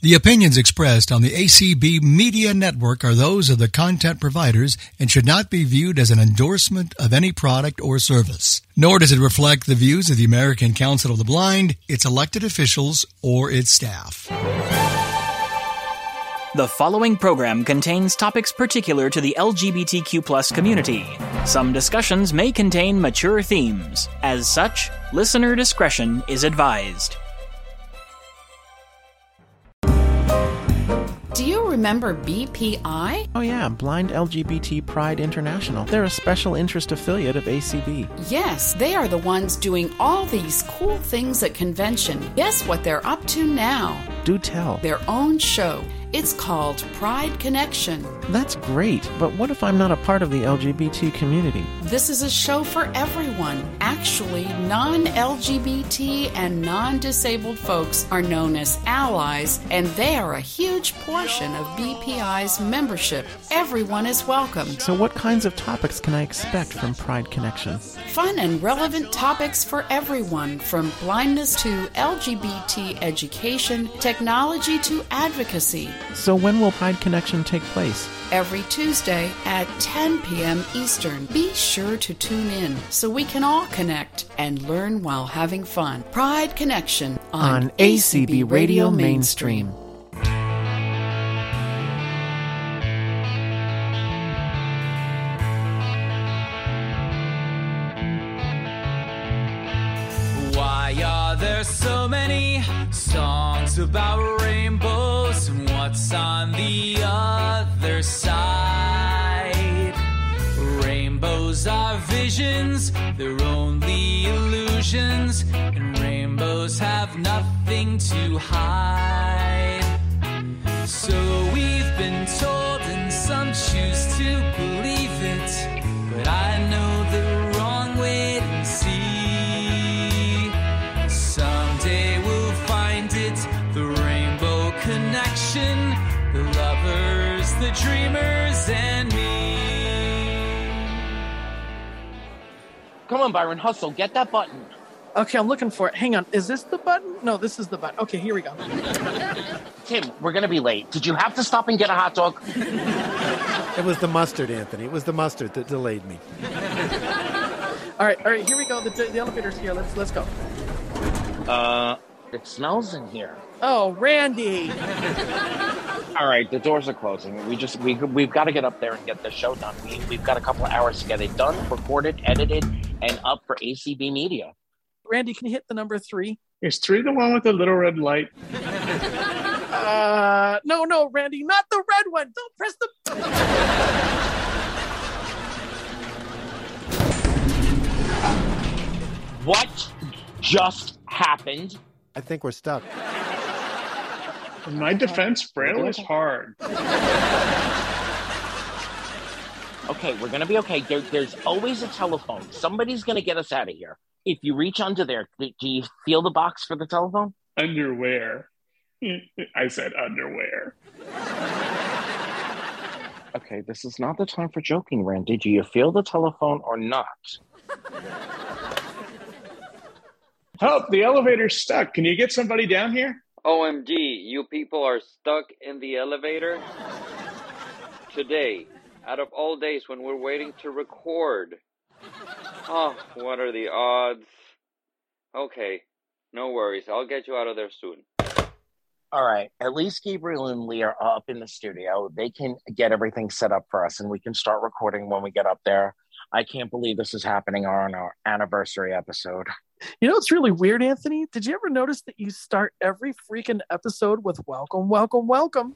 The opinions expressed on the ACB Media Network are those of the content providers and should not be viewed as an endorsement of any product or service. Nor does it reflect the views of the American Council of the Blind, its elected officials, or its staff. The following program contains topics particular to the LGBTQ community. Some discussions may contain mature themes. As such, listener discretion is advised. Remember BPI? Oh, yeah, Blind LGBT Pride International. They're a special interest affiliate of ACB. Yes, they are the ones doing all these cool things at convention. Guess what they're up to now? Do tell. Their own show. It's called Pride Connection. That's great, but what if I'm not a part of the LGBT community? This is a show for everyone. Actually, non LGBT and non disabled folks are known as allies, and they are a huge portion of BPI's membership. Everyone is welcome. So, what kinds of topics can I expect from Pride Connection? Fun and relevant topics for everyone, from blindness to LGBT education, technology to advocacy. So, when will Pride Connection take place? Every Tuesday at 10 p.m. Eastern. Be sure to tune in so we can all connect and learn while having fun. Pride Connection on, On ACB Radio Mainstream. Why so many songs about rainbows and what's on the other side? Rainbows are visions, they're only illusions, and rainbows have nothing to hide. So we've been told, and some choose to believe it, but I know the dreamers, and me. Come on, Byron, hustle. Get that button. Okay, I'm looking for it. Hang on. Is this the button? No, this is the button. Okay, here we go. Tim, we're going to be late. Did you have to stop and get a hot dog? It was the mustard, Anthony. It was the mustard that delayed me. All right, all right, here we go. The, the elevator's here. Let's let's go. Uh, it smells in here. Oh, Randy. All right, the doors are closing. We just we we've got to get up there and get the show done. We we've got a couple of hours to get it done, recorded, edited, and up for ACB Media. Randy, can you hit the number three? Is three the one with the little red light? Uh, no, no, Randy, not the red one. Don't press the. What just happened? I think we're stuck. In my defense, Braille is hard. Okay, we're gonna be okay. There, there's always a telephone. Somebody's gonna get us out of here. If you reach under there, do do you feel the box for the telephone? Underwear. I said underwear. Okay, this is not the time for joking, Randy. Do you feel the telephone or not? Help! The elevator's stuck. Can you get somebody down here? OMG, you people are stuck in the elevator? Today, out of all days when we're waiting to record. Oh, what are the odds? Okay, no worries. I'll get you out of there soon. All right. At least Gabriel and Lee are up in the studio. They can get everything set up for us and we can start recording when we get up there. I can't believe this is happening on our anniversary episode. You know it's really weird, Anthony? Did you ever notice that you start every freaking episode with welcome, welcome, welcome?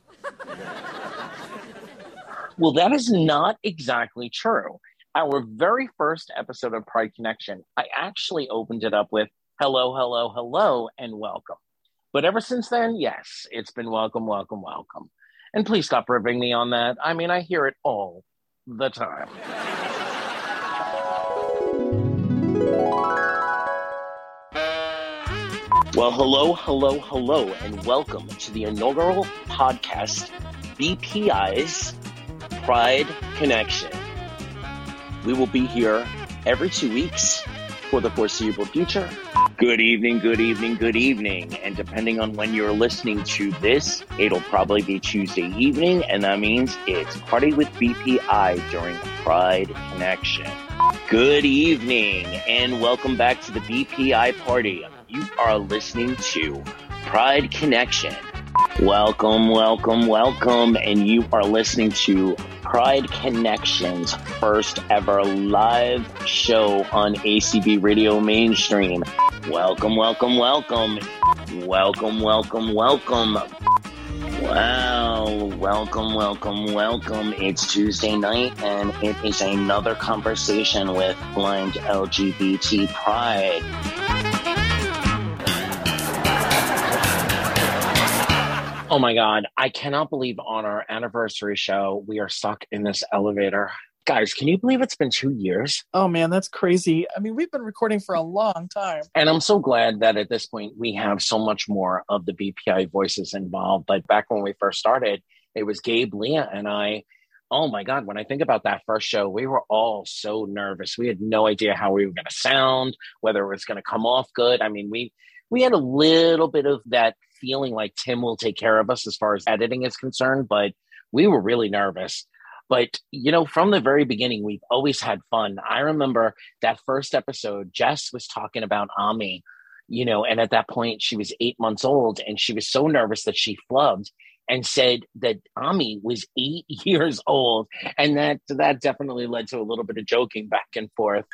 Well, that is not exactly true. Our very first episode of Pride Connection, I actually opened it up with hello, hello, hello, and welcome. But ever since then, yes, it's been welcome, welcome, welcome. And please stop ribbing me on that. I mean, I hear it all the time. Well, hello, hello, hello, and welcome to the inaugural podcast, BPI's Pride Connection. We will be here every two weeks for the foreseeable future. Good evening, good evening, good evening. And depending on when you're listening to this, it'll probably be Tuesday evening, and that means it's Party with BPI during Pride Connection. Good evening, and welcome back to the BPI Party. You are listening to Pride Connection. Welcome, welcome, welcome, and you are listening to Pride Connection's first ever live show on ACB Radio Mainstream. Welcome, welcome, welcome. Welcome, welcome, welcome. Wow, welcome, welcome, welcome. It's Tuesday night and it is another conversation with Blind LGBT Pride. Oh my God, I cannot believe on our anniversary show, we are stuck in this elevator. Guys, can you believe it's been two years? Oh man, that's crazy. I mean, we've been recording for a long time. And I'm so glad that at this point we have so much more of the BPI voices involved. But back when we first started, it was Gabe, Leah, and I. Oh my God, when I think about that first show, we were all so nervous. We had no idea how we were going to sound, whether it was going to come off good. I mean, we we had a little bit of that feeling like Tim will take care of us as far as editing is concerned, but we were really nervous. But, you know, from the very beginning, we've always had fun. I remember that first episode, Jess was talking about Ami, you know, and at that point, she was eight months old and she was so nervous that she flubbed and said that Ami was eight years old. And that, that definitely led to a little bit of joking back and forth.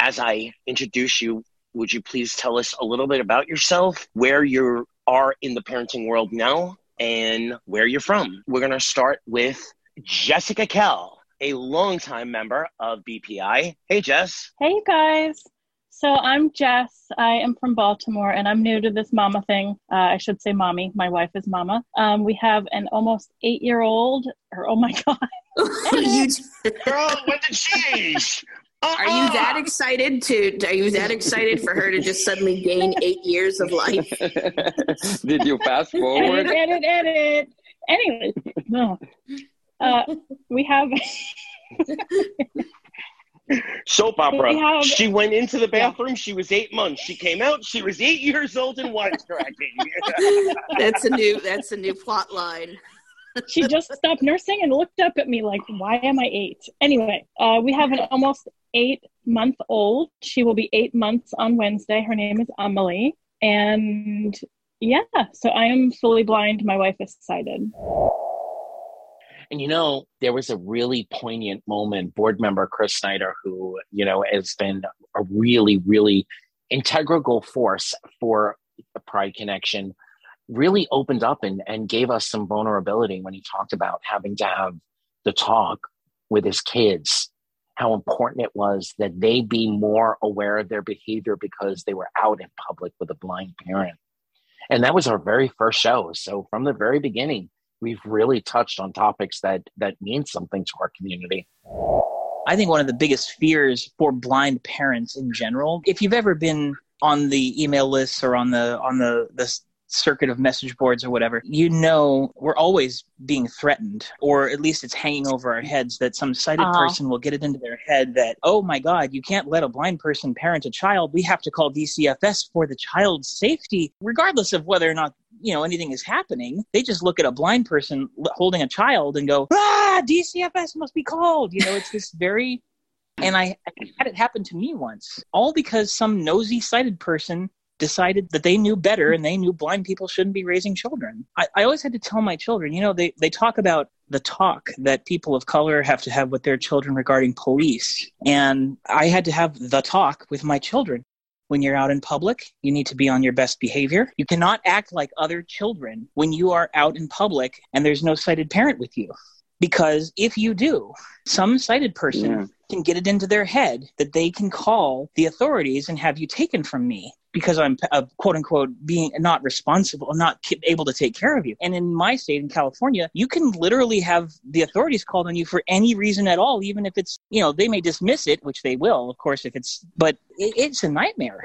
As I introduce you would you please tell us a little bit about yourself, where you are in the parenting world now, and where you're from? We're going to start with Jessica Kell, a longtime member of BPI. Hey, Jess. Hey, you guys. So I'm Jess. I am from Baltimore and I'm new to this mama thing. Uh, I should say mommy. My wife is mama. Um, we have an almost eight year old, or oh my God. you, girl, when did she? Are you that excited to? Are you that excited for her to just suddenly gain eight years of life? Did you fast forward? edit, edit, edit. Anyway, no. Uh, we have. Soap opera. We have- she went into the bathroom. She was eight months. She came out. She was eight years old and wisecracking. That's a new. That's a new plot line. she just stopped nursing and looked up at me like, "Why am I eight? Anyway, uh, we have an almost eight month old. She will be eight months on Wednesday. Her name is Emily, and yeah, so I am fully blind. My wife is sighted. And you know, there was a really poignant moment. Board member Chris Snyder, who, you know, has been a really, really integral force for the Pride Connection, really opened up and, and gave us some vulnerability when he talked about having to have the talk with his kids, how important it was that they be more aware of their behavior because they were out in public with a blind parent. And that was our very first show. So from the very beginning, we've really touched on topics that that mean something to our community. I think one of the biggest fears for blind parents in general, if you've ever been on the email lists or on the on the the circuit of message boards or whatever, you know we're always being threatened, or at least it's hanging over our heads that some sighted Aw. person will get it into their head that, oh my God, you can't let a blind person parent a child. We have to call DCFS for the child's safety, regardless of whether or not you know anything is happening. They just look at a blind person holding a child and go, ah, DCFS must be called. You know, it's this very and I, I had it happen to me once, all because some nosy sighted person decided that they knew better and they knew blind people shouldn't be raising children. I, I always had to tell my children, you know, they, they talk about the talk that people of color have to have with their children regarding police. And I had to have the talk with my children. When you're out in public, you need to be on your best behavior. You cannot act like other children when you are out in public and there's no sighted parent with you. Because if you do, some sighted person Yeah. can get it into their head that they can call the authorities and have you taken from me because I'm uh, quote unquote being not responsible, not able to take care of you. And in my state, in California, you can literally have the authorities called on you for any reason at all, even if it's, you know, they may dismiss it, which they will, of course, if it's, but it, it's a nightmare.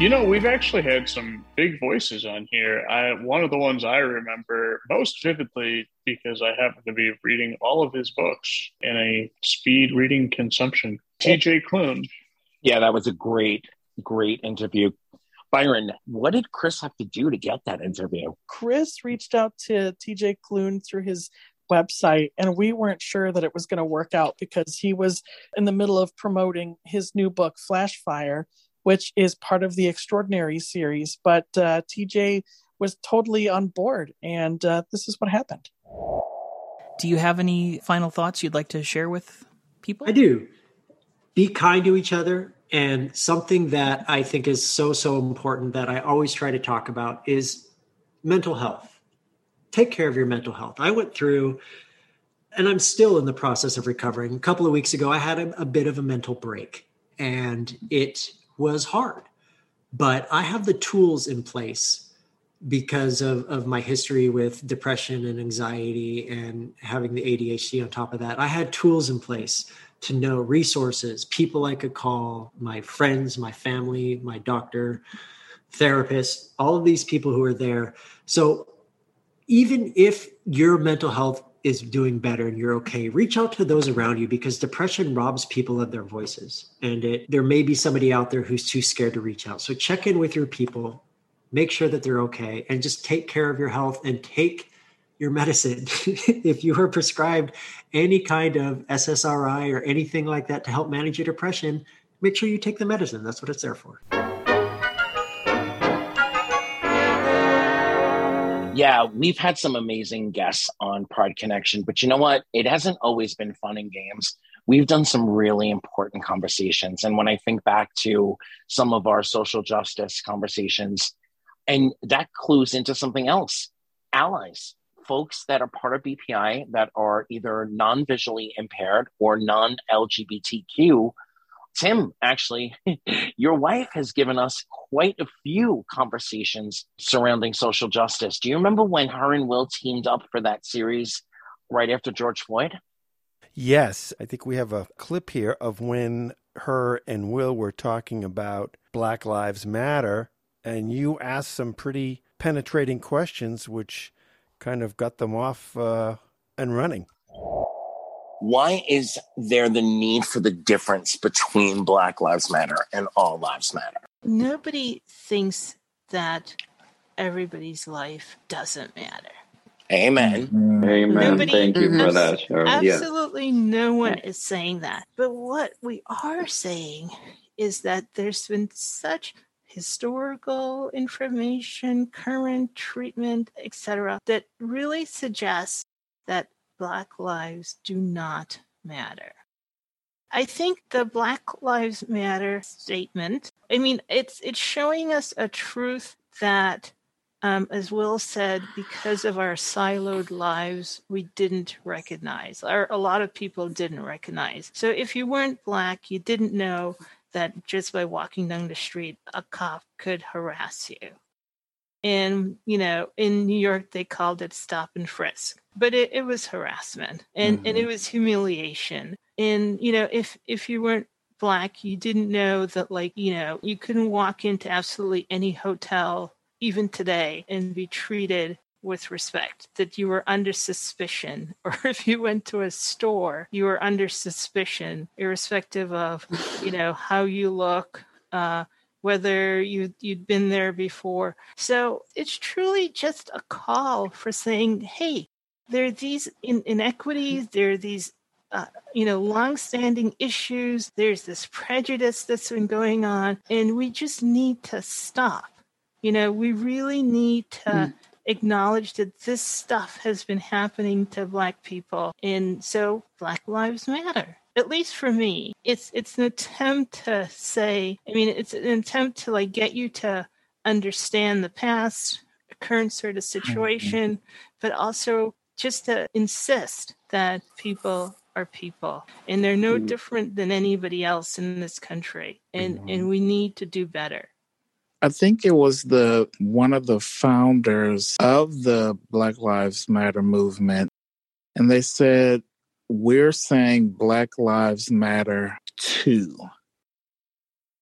You know, we've actually had some big voices on here. I, one of the ones I remember most vividly because I happen to be reading all of his books in a speed reading consumption. TJ Klune. Yeah, that was a great, great interview. Byron, what did Chris have to do to get that interview? Chris reached out to TJ Klune through his website, and we weren't sure that it was going to work out because he was in the middle of promoting his new book, Flashfire, which is part of the Extraordinaries series. But uh, TJ was totally on board, and uh, this is what happened. Do you have any final thoughts you'd like to share with people? I do. Be kind to each other. And something that I think is so, so important that I always try to talk about is mental health. Take care of your mental health. I went through, and I'm still in the process of recovering. A couple of weeks ago, I had a, a bit of a mental break, and it was hard. But I have the tools in place because of, of my history with depression and anxiety and having the ADHD on top of that. I had tools in place to know resources, people I could call, my friends, my family, my doctor, therapist, all of these people who are there. So even if your mental health is doing better and you're okay, reach out to those around you because depression robs people of their voices. And it, there may be somebody out there who's too scared to reach out. So check in with your people, make sure that they're okay, and just take care of your health and take your medicine. if you are prescribed any kind of SSRI or anything like that to help manage your depression, make sure you take the medicine. That's what it's there for. Yeah, we've had some amazing guests on Pride Connection, but you know what? It hasn't always been fun and games. We've done some really important conversations. And when I think back to some of our social justice conversations, and that clues into something else allies folks that are part of BPI that are either non visually impaired or non LGBTQ. Tim, actually, your wife has given us quite a few conversations surrounding social justice. Do you remember when her and Will teamed up for that series right after George Floyd? Yes, I think we have a clip here of when her and Will were talking about Black Lives Matter, and you asked some pretty penetrating questions, which kind of got them off uh, and running. Why is there the need for the difference between Black Lives Matter and All Lives Matter? Nobody thinks that everybody's life doesn't matter. Amen. Mm-hmm. Amen. Nobody- Thank you for abs- that, Sharon. Yes. Absolutely no one is saying that. But what we are saying is that there's been such historical information, current treatment, etc., that really suggests that Black lives do not matter. I think the Black Lives Matter statement, I mean, it's it's showing us a truth that um, as Will said, because of our siloed lives, we didn't recognize, or a lot of people didn't recognize. So if you weren't Black, you didn't know that just by walking down the street, a cop could harass you. And, you know, in New York, they called it stop and frisk, but it, it was harassment and, and it was humiliation. And, you know, if, if you weren't black, you didn't know that, like, you know, you couldn't walk into absolutely any hotel, even today, and be treated with respect, that you were under suspicion, or if you went to a store, you were under suspicion, irrespective of, you know, how you look, uh, whether you you'd been there before. So it's truly just a call for saying, hey, there are these in- inequities, there are these uh, you know, long-standing issues. There's this prejudice that's been going on, and we just need to stop. You know, we really need to hmm. acknowledge that this stuff has been happening to Black people, and so Black Lives Matter. At least for me, it's it's an attempt to say. I mean, it's an attempt to like get you to understand the past, current sort of hmm, hmm. situation, but also just to insist that people are people and they're no Mm. different than anybody else in this country and and we need to do better. I think it was the one of the founders of the Black Lives Matter movement, and they said we're saying Black Lives Matter too,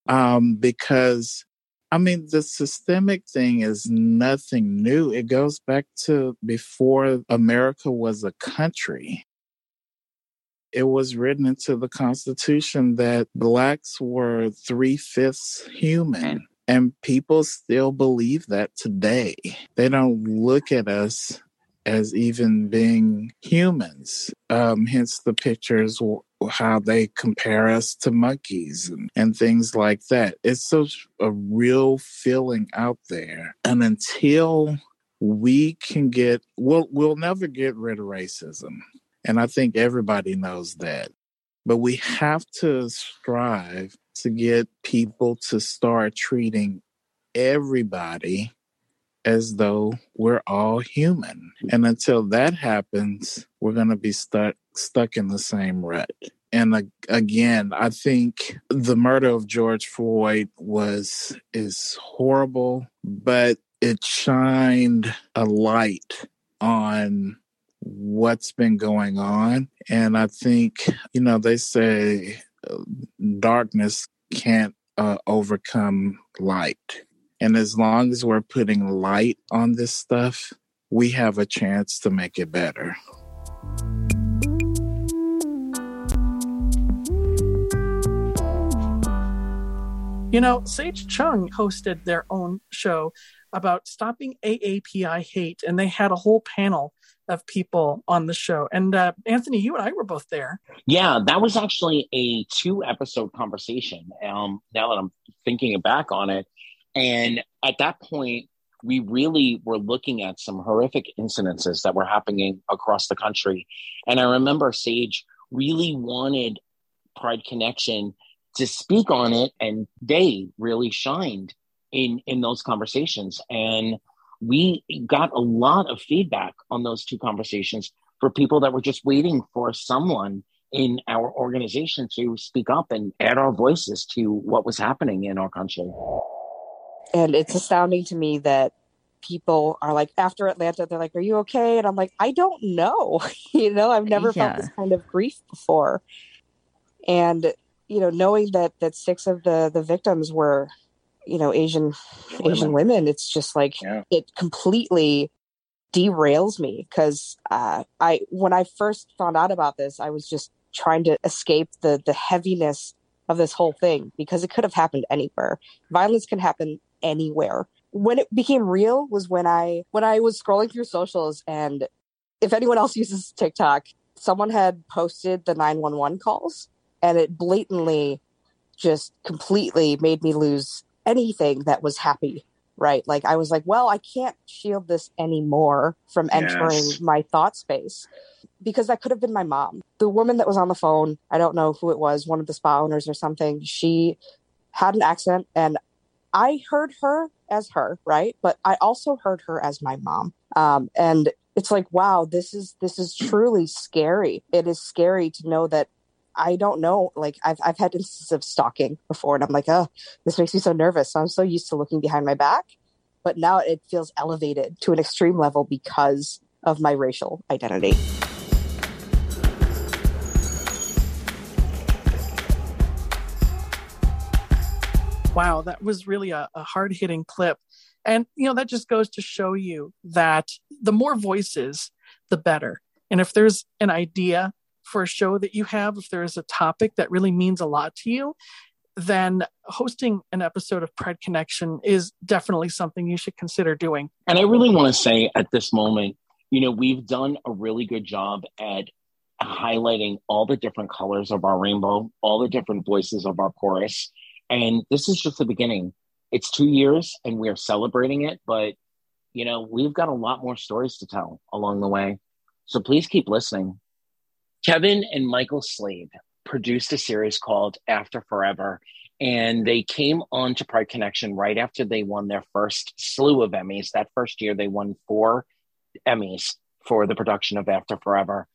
um, because I mean, the systemic thing is nothing new. It goes back to before America was a country. It was written into the Constitution that blacks were three fifths human. And people still believe that today. They don't look at us as even being humans. Um, hence the pictures, how they compare us to monkeys and, and things like that. It's such a real feeling out there. And until we can get, we'll, we'll never get rid of racism. And I think everybody knows that. But we have to strive to get people to start treating everybody as though we're all human. And until that happens, we're going to be stuck stuck in the same rut. And again, I think the murder of George Floyd was is horrible, but it shined a light on what's been going on. And I think, you know, they say uh, darkness can't uh, overcome light. And as long as we're putting light on this stuff, we have a chance to make it better. You know, Sage Chung hosted their own show about stopping AAPI hate, and they had a whole panel of people on the show. And uh, Anthony, you and I were both there. Yeah, that was actually a two episode conversation. Um, now that I'm thinking back on it, and at that point, we really were looking at some horrific incidences that were happening across the country. And I remember Sage really wanted Pride Connection to speak on it, and they really shined in in those conversations. And we got a lot of feedback on those two conversations for people that were just waiting for someone in our organization to speak up and add our voices to what was happening in our country. And it's astounding to me that people are like, after Atlanta, they're like, Are you okay? And I'm like, I don't know. you know, I've never yeah. felt this kind of grief before. And, you know, knowing that that six of the the victims were, you know, Asian women. Asian women, it's just like yeah. it completely derails me because uh, I when I first found out about this, I was just trying to escape the the heaviness of this whole thing because it could have happened anywhere. Violence can happen anywhere. When it became real was when I when I was scrolling through socials and if anyone else uses TikTok, someone had posted the 911 calls and it blatantly just completely made me lose anything that was happy right like i was like well i can't shield this anymore from entering yes. my thought space because that could have been my mom the woman that was on the phone i don't know who it was one of the spa owners or something she had an accent and I heard her as her, right? But I also heard her as my mom. Um, and it's like, wow, this is this is truly scary. It is scary to know that I don't know. Like I've I've had instances of stalking before, and I'm like, oh, this makes me so nervous. So I'm so used to looking behind my back, but now it feels elevated to an extreme level because of my racial identity. wow, that was really a, a hard hitting clip. And, you know, that just goes to show you that the more voices, the better. And if there's an idea for a show that you have, if there is a topic that really means a lot to you, then hosting an episode of Pride Connection is definitely something you should consider doing. And I really want to say at this moment, you know, we've done a really good job at highlighting all the different colors of our rainbow, all the different voices of our chorus. And this is just the beginning. It's two years and we're celebrating it, but you know, we've got a lot more stories to tell along the way. So please keep listening. Kevin and Michael Slade produced a series called After Forever, and they came on to Pride Connection right after they won their first slew of Emmys. That first year, they won four Emmys for the production of After Forever.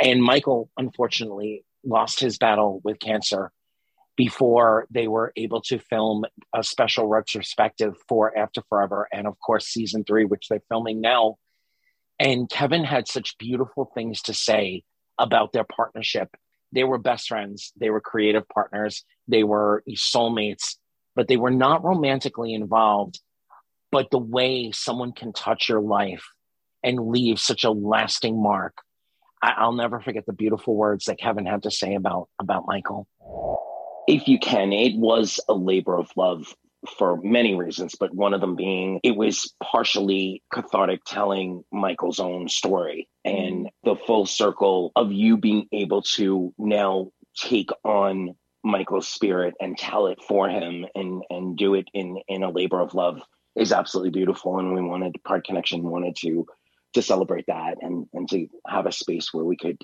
And Michael, unfortunately, lost his battle with cancer before they were able to film a special retrospective for After Forever and, of course, season three, which they're filming now. And Kevin had such beautiful things to say about their partnership. They were best friends, they were creative partners, they were soulmates. but they were not romantically involved. But the way someone can touch your life and leave such a lasting mark, I, will never forget the beautiful words that Kevin had to say about about Michael. If you can, it was a labor of love for many reasons, but one of them being it was partially cathartic telling Michael's own story and mm-hmm. the full circle of you being able to now take on Michael's spirit and tell it for him and and do it in in a labor of love is absolutely beautiful. And we wanted Pride Connection wanted to to celebrate that and and to have a space where we could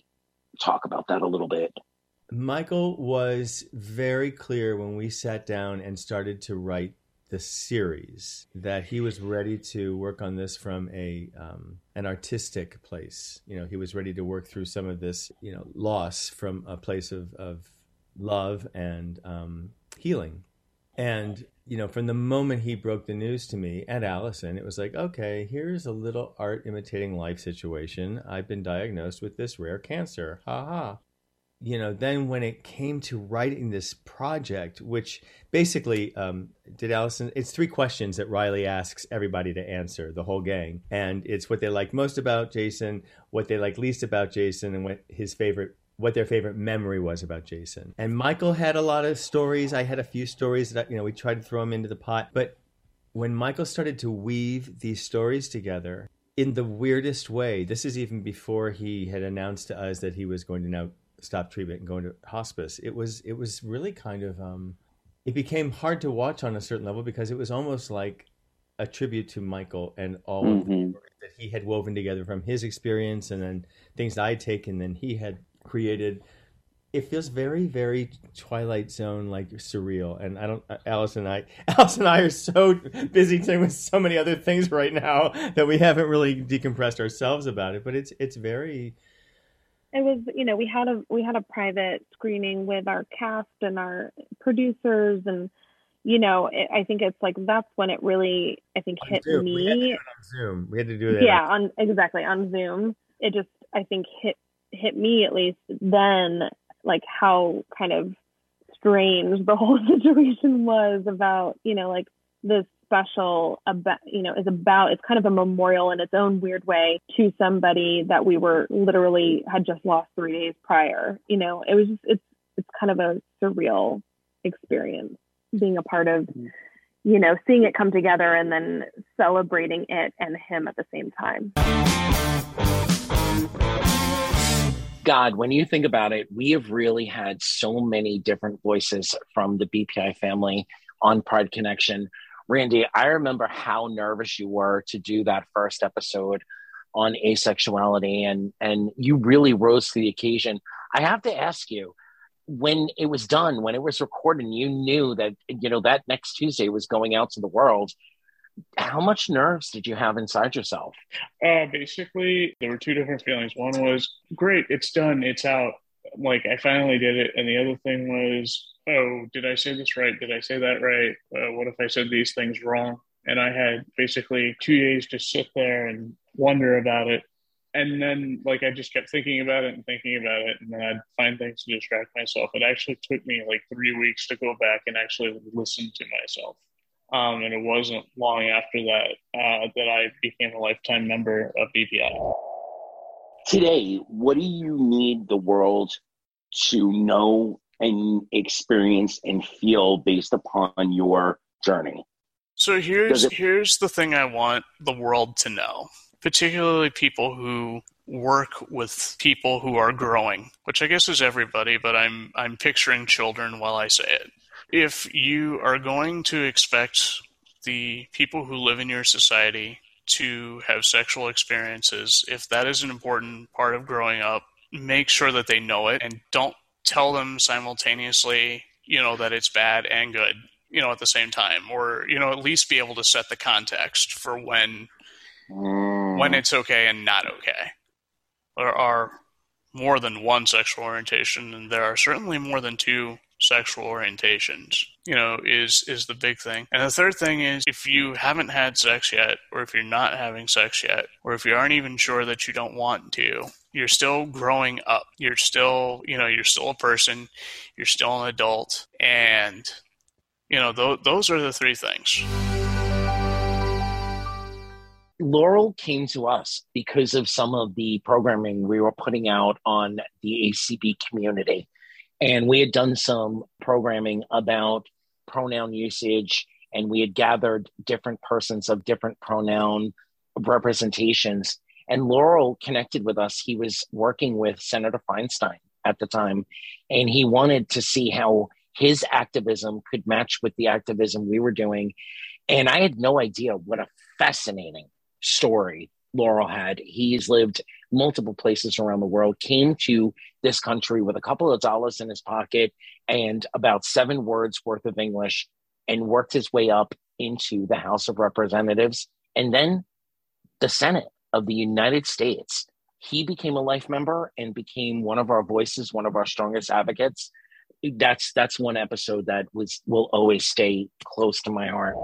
talk about that a little bit. Michael was very clear when we sat down and started to write the series that he was ready to work on this from a um, an artistic place. You know, he was ready to work through some of this, you know, loss from a place of, of love and um, healing. And you know, from the moment he broke the news to me and Allison, it was like, okay, here's a little art imitating life situation. I've been diagnosed with this rare cancer. Ha ha you know, then when it came to writing this project, which basically um, did Allison, it's three questions that Riley asks everybody to answer, the whole gang. And it's what they like most about Jason, what they like least about Jason, and what his favorite what their favorite memory was about Jason. And Michael had a lot of stories. I had a few stories that, you know, we tried to throw them into the pot. But when Michael started to weave these stories together in the weirdest way, this is even before he had announced to us that he was going to now stop treatment and go into hospice. It was, it was really kind of, um, it became hard to watch on a certain level because it was almost like a tribute to Michael and all mm-hmm. of the mm-hmm. that he had woven together from his experience and then things that I had taken and he had created it feels very very twilight zone like surreal and i don't alice and i alice and i are so busy with so many other things right now that we haven't really decompressed ourselves about it but it's it's very it was you know we had a we had a private screening with our cast and our producers and you know it, i think it's like that's when it really i think hit zoom. me we had to do it on zoom. We had to do it yeah on exactly on zoom. It just i think hit hit me at least then like how kind of strange the whole situation was about you know like this special about you know is about it's kind of a memorial in its own weird way to somebody that we were literally had just lost three days prior. You know it was just it's it's kind of a surreal experience being a part of mm-hmm. you know seeing it come together and then celebrating it and him at the same time. God, when you think about it, we have really had so many different voices from the BPI family on Pride Connection. Randy, I remember how nervous you were to do that first episode on asexuality and and you really rose to the occasion. I have to ask you, when it was done, when it was recorded, you knew that you know that next Tuesday was going out to the world how much nerves did you have inside yourself? Uh, basically, there were two different feelings. One was, great, it's done, it's out. Like, I finally did it. And the other thing was, oh, did I say this right? Did I say that right? Uh, what if I said these things wrong? And I had basically two days to sit there and wonder about it. And then, like, I just kept thinking about it and thinking about it. And then I'd find things to distract myself. It actually took me like three weeks to go back and actually listen to myself. Um, and it wasn't long after that uh, that I became a lifetime member of BPI. Today, what do you need the world to know and experience and feel based upon your journey? So here's it- here's the thing I want the world to know, particularly people who work with people who are growing, which I guess is everybody, but I'm I'm picturing children while I say it if you are going to expect the people who live in your society to have sexual experiences, if that is an important part of growing up, make sure that they know it and don't tell them simultaneously, you know, that it's bad and good, you know, at the same time, or, you know, at least be able to set the context for when when mm. it's okay and not okay. There are more than one sexual orientation, and there are certainly more than two sexual orientations you know is is the big thing and the third thing is if you haven't had sex yet or if you're not having sex yet or if you aren't even sure that you don't want to you're still growing up you're still you know you're still a person you're still an adult and You know, th- those are the three things. Laurel came to us because of some of the programming we were putting out on the ACB community. And we had done some programming about pronoun usage, and we had gathered different persons of different pronoun representations. And Laurel connected with us. He was working with Senator Feinstein at the time, and he wanted to see how his activism could match with the activism we were doing. And I had no idea what a fascinating story Laurel had. He's lived multiple places around the world, came to this country with a couple of dollars in his pocket and about seven words worth of English and worked his way up into the House of Representatives and then the Senate of the United States. He became a life member and became one of our voices, one of our strongest advocates. That's that's one episode that was will always stay close to my heart.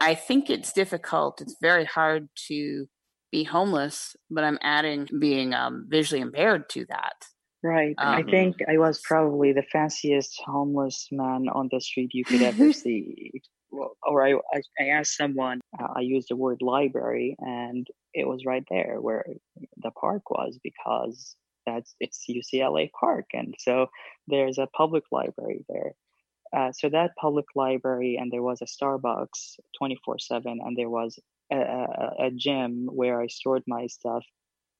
I think it's difficult. It's very hard to be homeless, but I'm adding being um, visually impaired to that. Right. Um, I think I was probably the fanciest homeless man on the street you could ever see. Well, or I, I, I asked someone, uh, I used the word library, and it was right there where the park was because that's it's UCLA Park, and so there's a public library there. Uh, so that public library, and there was a Starbucks 24 7, and there was a, a, a, gym where I stored my stuff,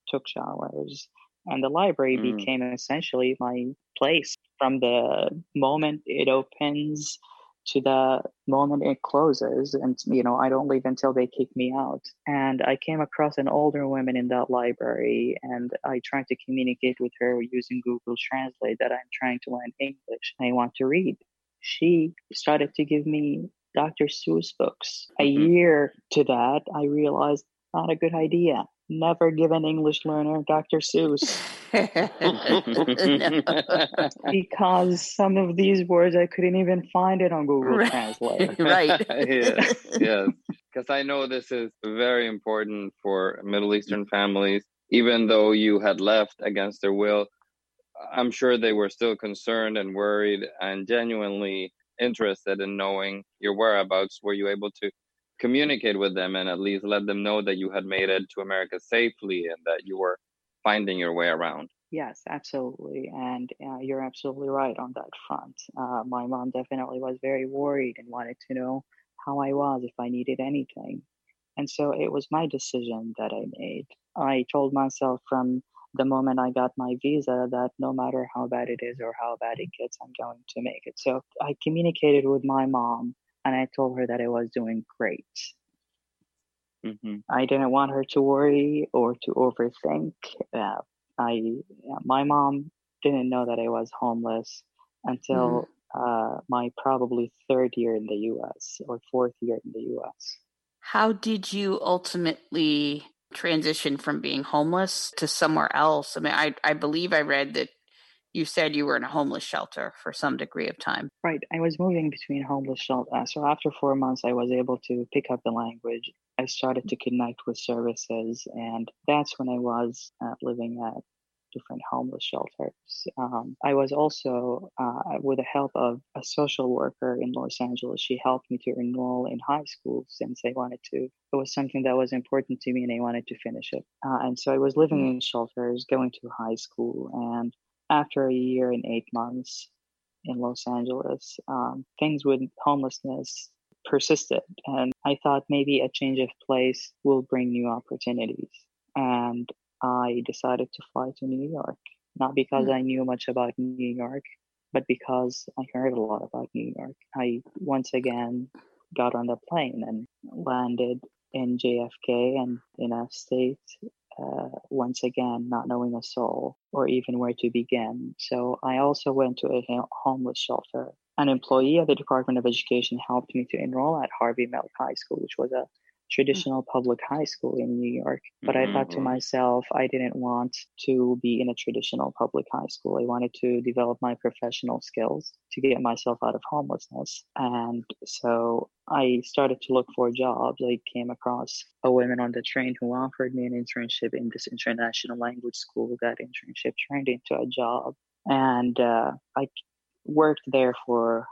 took showers, and the library mm. became essentially my place. From the moment it opens to the moment it closes and you know i don't leave until they kick me out. And i came across an older woman in that library and i tried to communicate with her using google translate that i'm trying to learn english. I want to read. She started to give me Dr. Seuss books. A Mm-hmm. year to that, I realized not a good idea. Never give an English learner Dr. Seuss. because some of these words I couldn't even find it on Google Right. Translate. right. yes, yes. Because I know this is very important for Middle Eastern families. Even though you had left against their will, I'm sure they were still concerned and worried and genuinely interested in knowing your whereabouts. Were you able to communicate with them and at least let them know that you had made it to America safely and that you were finding your way around? Yes, absolutely. And uh, you're absolutely right on that front. Uh, my mom definitely was very worried and wanted to know how I was, if I needed anything. And so it was my decision that I made. I told myself from the moment I got my visa that no matter how bad it is or how bad it gets, I'm going to make it. So I communicated with my mom and I told her that I was doing great. Mm-hmm. I didn't want her to worry or to overthink. Uh, I, my mom didn't know that I was homeless until uh, my probably third year in the U.S. or fourth year in the U.S. How did you ultimately transition from being homeless to somewhere else? I mean, I, I believe I read that you said you were in a homeless shelter for some degree of time. Right. I was moving between homeless shelter. So after four months, I was able to pick up the language. I started to connect with services, and that's when I was uh, living at different homeless shelters. Um, I was also, uh, with the help of a social worker in Los Angeles, she helped me to enroll in high school since I wanted to. It was something that was important to me and I wanted to finish it. Uh, and so I was living in shelters, going to high school, and after a year and eight months in Los Angeles, um, things with homelessness persisted. And I thought maybe a change of place will bring new opportunities. And I decided to fly to New York, not because I knew much about New York, but because I heard a lot about New York. I once again got on the plane and landed in JFK and in a state uh, once again not knowing a soul or even where to begin. So I also went to a ha- homeless shelter. An employee at the Department of Education helped me to enroll at Harvey Milk High School, which was a traditional public high school in New York. But I thought to Mhm. myself, I didn't want to be in a traditional public high school. I wanted to develop my professional skills to get myself out of homelessness. And so I started to look for jobs. I came across a woman on the train who offered me an internship in this international language school. That internship turned into a job. And uh, I worked there for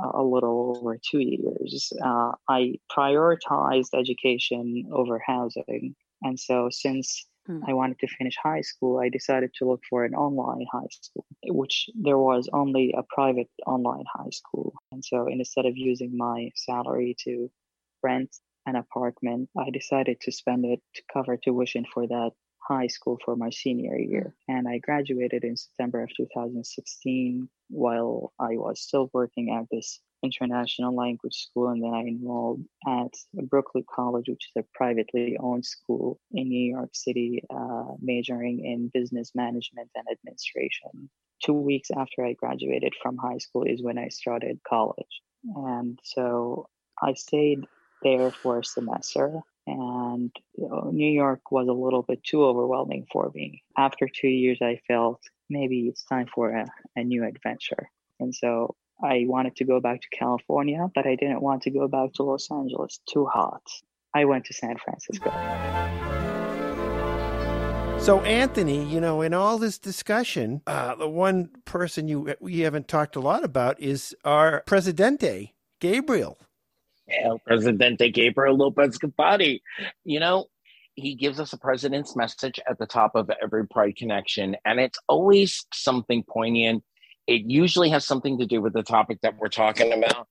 a little over two years. Uh, I prioritized education over housing. And so, since Hmm. I wanted to finish high school, I decided to look for an online high school, which there was only a private online high school. And so, instead of using my salary to rent an apartment, I decided to spend it to cover tuition for that high school for my senior year. And I graduated in September of 2016 while I was still working at this international language school. And then I enrolled at Brooklyn College, which is a privately owned school in New York City, uh, majoring in business management and administration. Two weeks after I graduated from high school is when I started college. And so I stayed there for a semester and you know, New York was a little bit too overwhelming for me. After two years, I felt maybe it's time for a, a new adventure. And so I wanted to go back to California, but I didn't want to go back to Los Angeles, too hot. I went to San Francisco. So, Anthony, you know, in all this discussion, uh, the one person you we haven't talked a lot about is our Presidente, Gabriel. El Presidente Gabriel Lopez Capati. You know, he gives us a president's message at the top of every Pride Connection, and it's always something poignant. It usually has something to do with the topic that we're talking about.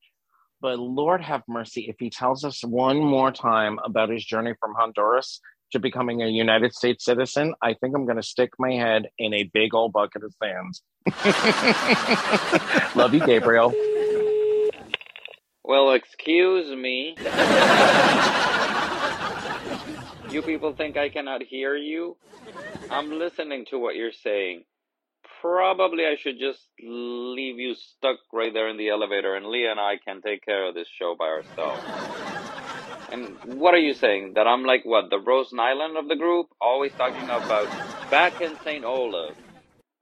But Lord have mercy, if he tells us one more time about his journey from Honduras to becoming a United States citizen, I think I'm going to stick my head in a big old bucket of sand. Love you, Gabriel. Well, excuse me. you people think I cannot hear you? I'm listening to what you're saying. Probably I should just leave you stuck right there in the elevator and Leah and I can take care of this show by ourselves. And what are you saying? That I'm like, what, the Rose Nylund of the group? Always talking about back in St. Olaf.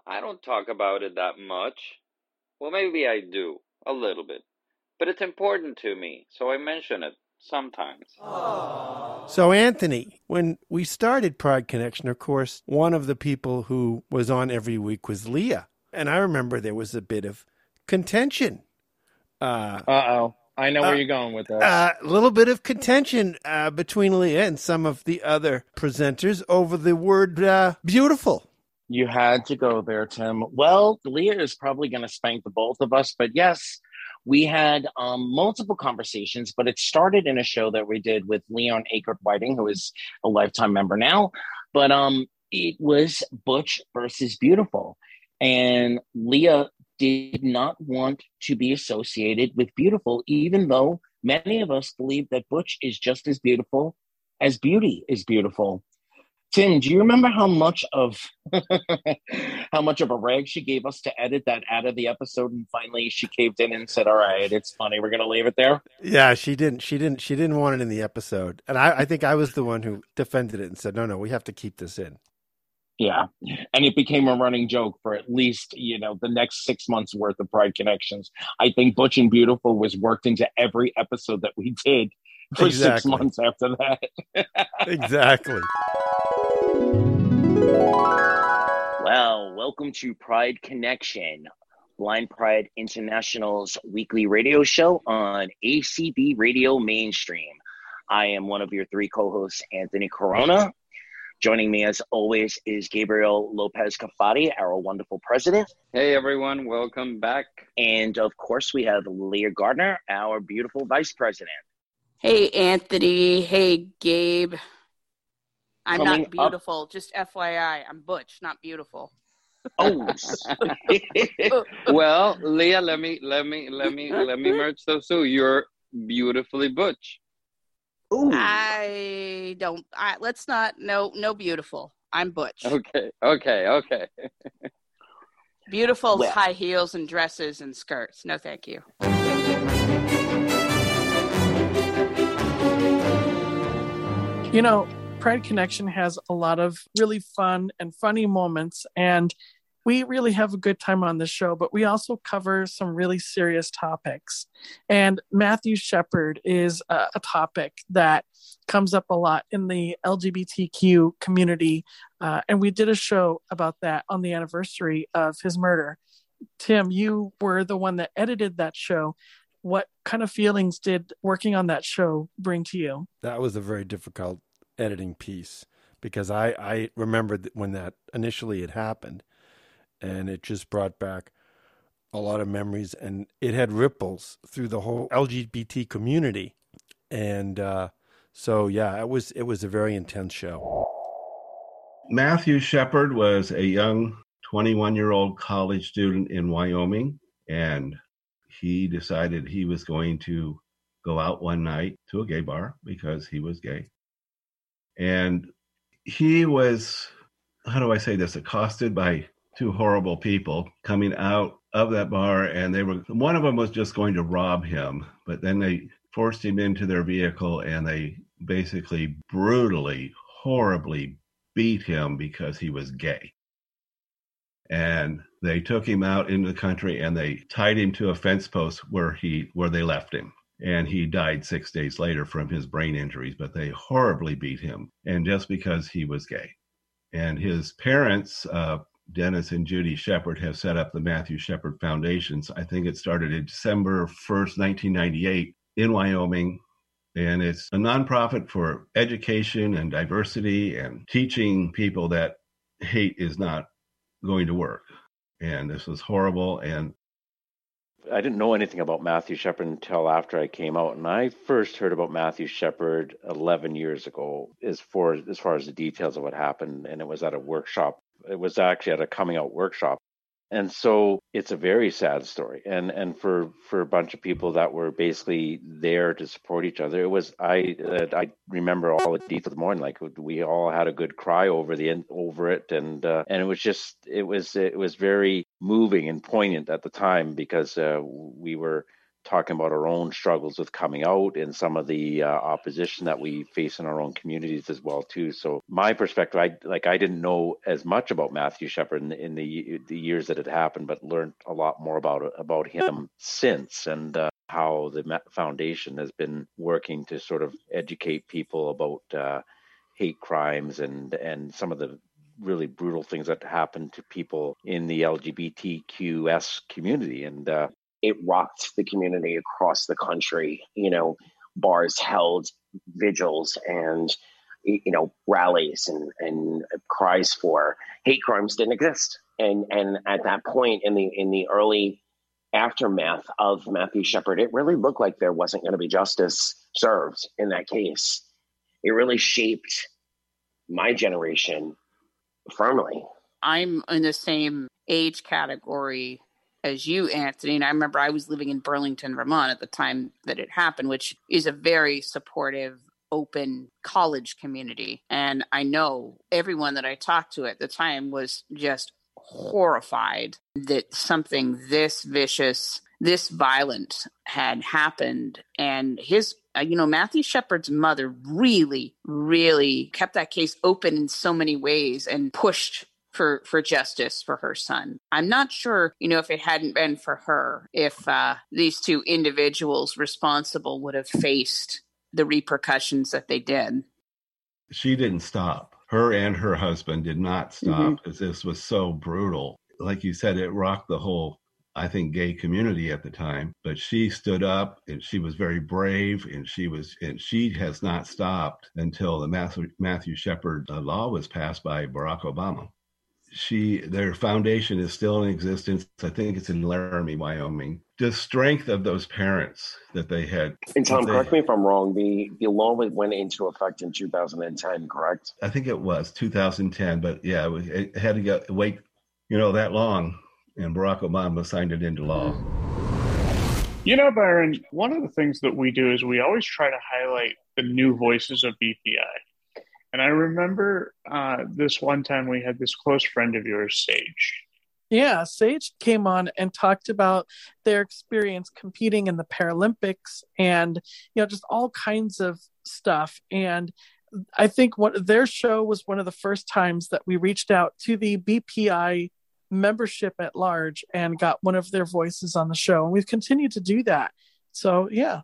I don't talk about it that much. Well, maybe I do, a little bit. But it's important to me, so I mention it sometimes. So, Anthony, when we started Pride Connection, of course, one of the people who was on every week was Leah. And I remember there was a bit of contention. Uh oh. I know where Uh, you're going with this. A little bit of contention uh, between Leah and some of the other presenters over the word uh, beautiful. You had to go there, Tim. Well, Leah is probably going to spank the both of us, but yes, we had um, multiple conversations, but it started in a show that we did with Leon Akert Whiting, who is a lifetime member now. But um, it was Butch versus Beautiful. And Leah did not want to be associated with Beautiful, even though many of us believe that Butch is just as beautiful as Beauty is beautiful. Tim, do you remember how much of how much of a rag she gave us to edit that out of the episode and finally she caved in and said, All right, it's funny, we're gonna leave it there? Yeah, she didn't. She didn't. She didn't want it in the episode, and I, I think I was the one who defended it and said, "No, no, we have to keep this in." Yeah. And it became a running joke for at least, you know, the next six months worth of Pride Connections. I think Butch and Beautiful was worked into every episode that we did for six months after that. Exactly. Well, welcome to Pride Connection, Blind Pride International's weekly radio show on ACB Radio Mainstream. I am one of your three co hosts, Anthony Corona. Joining me, as always, is Gabriel Lopez Cafati, our wonderful president. Hey everyone, welcome back. And of course, we have Leah Gardner, our beautiful vice president. Hey, Anthony. Hey, Gabe. I'm Coming not up- beautiful. Just FYI, I'm Butch, not beautiful. Oh, well, Leah, let me let me let me let me merge those two. You're beautifully butch. Ooh. I don't. I, let's not. No, no, beautiful. I'm Butch. Okay, okay, okay. Beautiful Well- high heels and dresses and skirts. No, thank you. You know, Pride Connection has a lot of really fun and funny moments, and we really have a good time on the show, but we also cover some really serious topics. And Matthew Shepard is a, a topic that comes up a lot in the LGBTQ community. Uh, and we did a show about that on the anniversary of his murder. Tim, you were the one that edited that show. what kind of feelings did working on that show bring to you? That was a very difficult editing piece because I, I remembered when that initially had happened and it just brought back a lot of memories and it had ripples through the whole LGBT community. And uh, so, yeah, it was, it was a very intense show. Matthew Shepard was a young 21 year old college student in Wyoming and he decided he was going to go out one night to a gay bar because he was gay. And he was, how do I say this, accosted by two horrible people coming out of that bar. And they were, one of them was just going to rob him, but then they forced him into their vehicle and they basically brutally, horribly beat him because he was gay. And they took him out into the country and they tied him to a fence post where he where they left him and he died six days later from his brain injuries but they horribly beat him and just because he was gay. And his parents uh, dennis and judy shepard have set up the matthew shepard foundations. I think it started in december 1st 1998 in wyoming. And it's a nonprofit for education and diversity and teaching people that hate is not going to work. And this was horrible. And I didn't know anything about Matthew Shepard until after I came out, and I first heard about Matthew Shepard 11 years ago, as far as far as the details of what happened, and it was at a workshop. It was actually at a coming out workshop and so it's a very sad story. And and for for a bunch of people that were basically there to support each other it was i uh, i remember all the details of the morning like we all had a good cry over the over it. And uh, and it was just it was it was very moving and poignant at the time because uh, we were talking about our own struggles with coming out and some of the uh, opposition that we face in our own communities as well too. So my perspective, I like I didn't know as much about Matthew Shepard in, in the the years that it happened, but learned a lot more about about him since and. Uh, how the foundation has been working to sort of educate people about uh, hate crimes and and some of the really brutal things that happen to people in the LGBTQS community. And uh, it rocked the community across the country. You know, bars held vigils and you know rallies and and cries for hate crimes didn't exist. And and at that point in the in the early aftermath of Matthew Shepard, it really looked like there wasn't going to be justice served in that case. It really shaped my generation firmly. I'm in the same age category as you, Anthony. And I remember I was living in Burlington, Vermont at the time that it happened, which is a very supportive, open college community. And I know everyone that I talked to at the time was just horrified that something this vicious, this violent had happened. And his uh, you know, Matthew Shepard's mother really, really kept that case open in so many ways and pushed for for justice for her son. I'm not sure, you know, if it hadn't been for her, if uh, these two individuals responsible would have faced the repercussions that they did. She didn't stop. Her and her husband did not stop because mm-hmm. this was so brutal. Like you said, it rocked the whole I think, gay community at the time. But she stood up and she was very brave and she was, and she has not stopped until the Matthew, Matthew Shepard uh, law was passed by Barack Obama she their foundation is still in existence. I think it's in Laramie, Wyoming. The strength of those parents that they had. And Tom, correct me if I'm wrong. The the law went into effect in 2010, correct? I think it was 2010, but yeah, it, it had to get wait, you know, that long, and Barack Obama signed it into law. You know, Byron, one of the things that we do is we always try to highlight the new voices of BPI. And I remember uh, this one time we had this close friend of yours, Sage. Yeah, Sage came on and talked about their experience competing in the Paralympics and you know just all kinds of stuff. And I think what their show was one of the first times that we reached out to the BPI membership at large and got one of their voices on the show. And we've continued to do that. So yeah.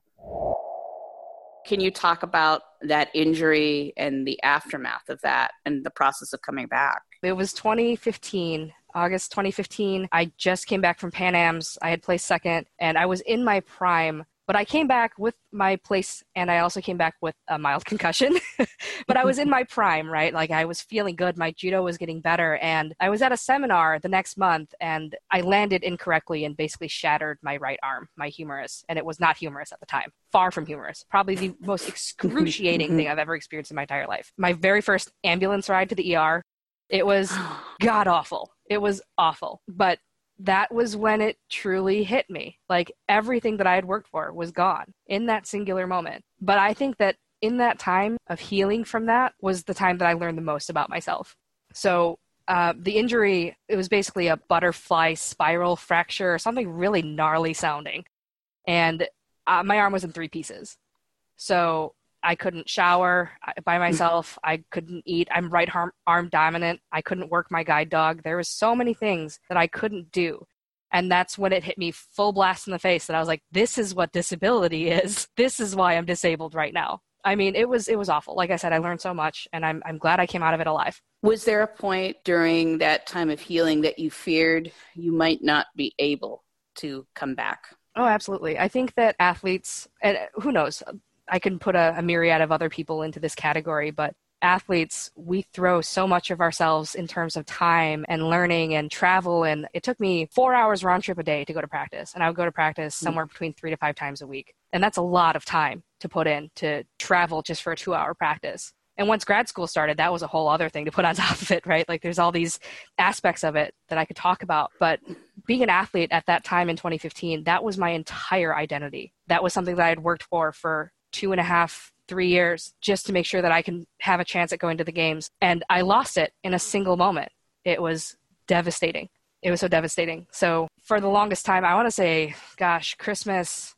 Can you talk about that injury and the aftermath of that and the process of coming back? It was 2015. August 2015. I just came back from Pan Am's. I had placed second, and I was in my prime. But I came back with my place, and I also came back with a mild concussion. but I was in my prime, right? Like I was feeling good. My judo was getting better, and I was at a seminar the next month, and I landed incorrectly and basically shattered my right arm, my humerus, and it was not humerus at the time. Far from humorous. Probably the most excruciating thing I've ever experienced in my entire life. My very first ambulance ride to the ER. It was god awful. It was awful. But that was when it truly hit me. Like everything that I had worked for was gone in that singular moment. But I think that in that time of healing from that was the time that I learned the most about myself. So uh, the injury, it was basically a butterfly spiral fracture or something really gnarly sounding. And uh, my arm was in three pieces. So I couldn't shower by myself. I couldn't eat. I'm right arm, arm dominant. I couldn't work my guide dog. There was so many things that I couldn't do. And that's when it hit me full blast in the face that I was like, this is what disability is. This is why I'm disabled right now. I mean, it was it was awful. Like I said, I learned so much and I'm I'm glad I came out of it alive. Was there a point during that time of healing that you feared you might not be able to come back? Oh, absolutely. I think that athletes, and who knows, I can put a, a myriad of other people into this category, but athletes, we throw so much of ourselves in terms of time and learning and travel. And it took me four hours round trip a day to go to practice. And I would go to practice hmm. somewhere between three to five times a week. And that's a lot of time to put in to travel just for a two hour practice. And once grad school started, that was a whole other thing to put on top of it, right? Like there's all these aspects of it that I could talk about. But being an athlete at that time in 2015, that was my entire identity. That was something that I had worked for for two and a half, three years just to make sure that I can have a chance at going to the games. And I lost it in a single moment. It was devastating. It was so devastating. So for the longest time, I want to say, gosh, Christmas,